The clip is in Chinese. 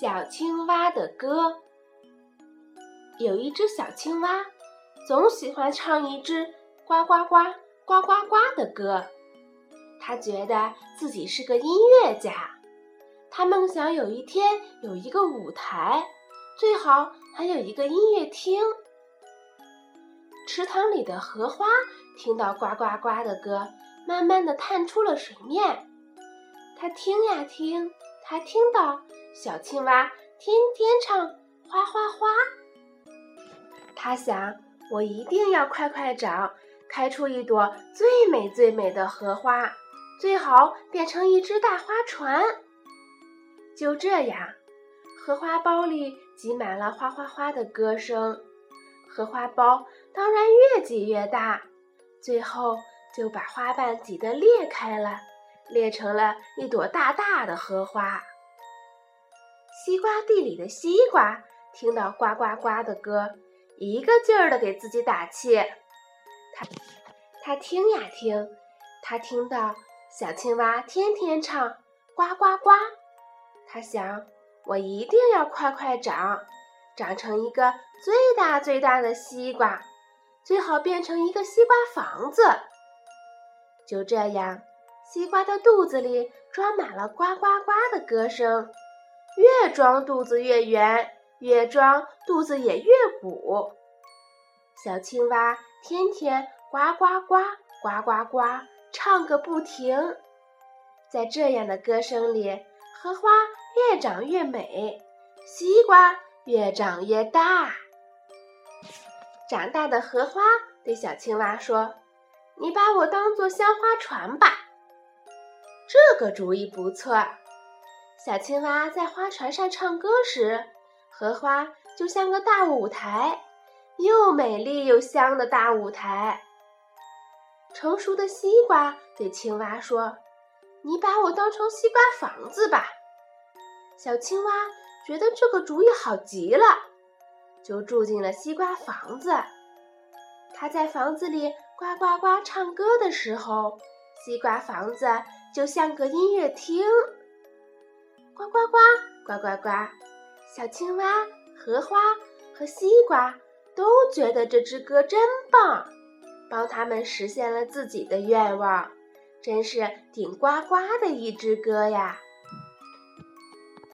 小青蛙的歌。有一只小青蛙，总喜欢唱一支呱呱呱呱呱呱的歌。他觉得自己是个音乐家，他梦想有一天有一个舞台，最好还有一个音乐厅。池塘里的荷花听到呱呱呱的歌，慢慢的探出了水面。它听呀听，它听到小青蛙天天唱哗哗哗。它想，我一定要快快长，开出一朵最美最美的荷花，最好变成一只大花船。就这样，荷花苞里挤满了哗哗哗的歌声，荷花苞当然越挤越大，最后就把花瓣挤得裂开了。裂成了一朵大大的荷花。西瓜地里的西瓜听到呱呱呱的歌，一个劲儿的给自己打气。他他听呀听，他听到小青蛙天天唱呱呱呱。他想，我一定要快快长，长成一个最大最大的西瓜，最好变成一个西瓜房子。就这样。西瓜的肚子里装满了呱呱呱的歌声，越装肚子越圆，越装肚子也越鼓。小青蛙天天呱呱呱呱呱呱唱个不停。在这样的歌声里，荷花越长越美，西瓜越长越大。长大的荷花对小青蛙说：“你把我当做香花船吧。”这个主意不错。小青蛙在花船上唱歌时，荷花就像个大舞台，又美丽又香的大舞台。成熟的西瓜对青蛙说：“你把我当成西瓜房子吧。”小青蛙觉得这个主意好极了，就住进了西瓜房子。它在房子里呱呱呱唱歌的时候。西瓜房子就像个音乐厅，呱呱呱，呱呱呱，小青蛙、荷花和西瓜都觉得这支歌真棒，帮他们实现了自己的愿望，真是顶呱呱的一支歌呀。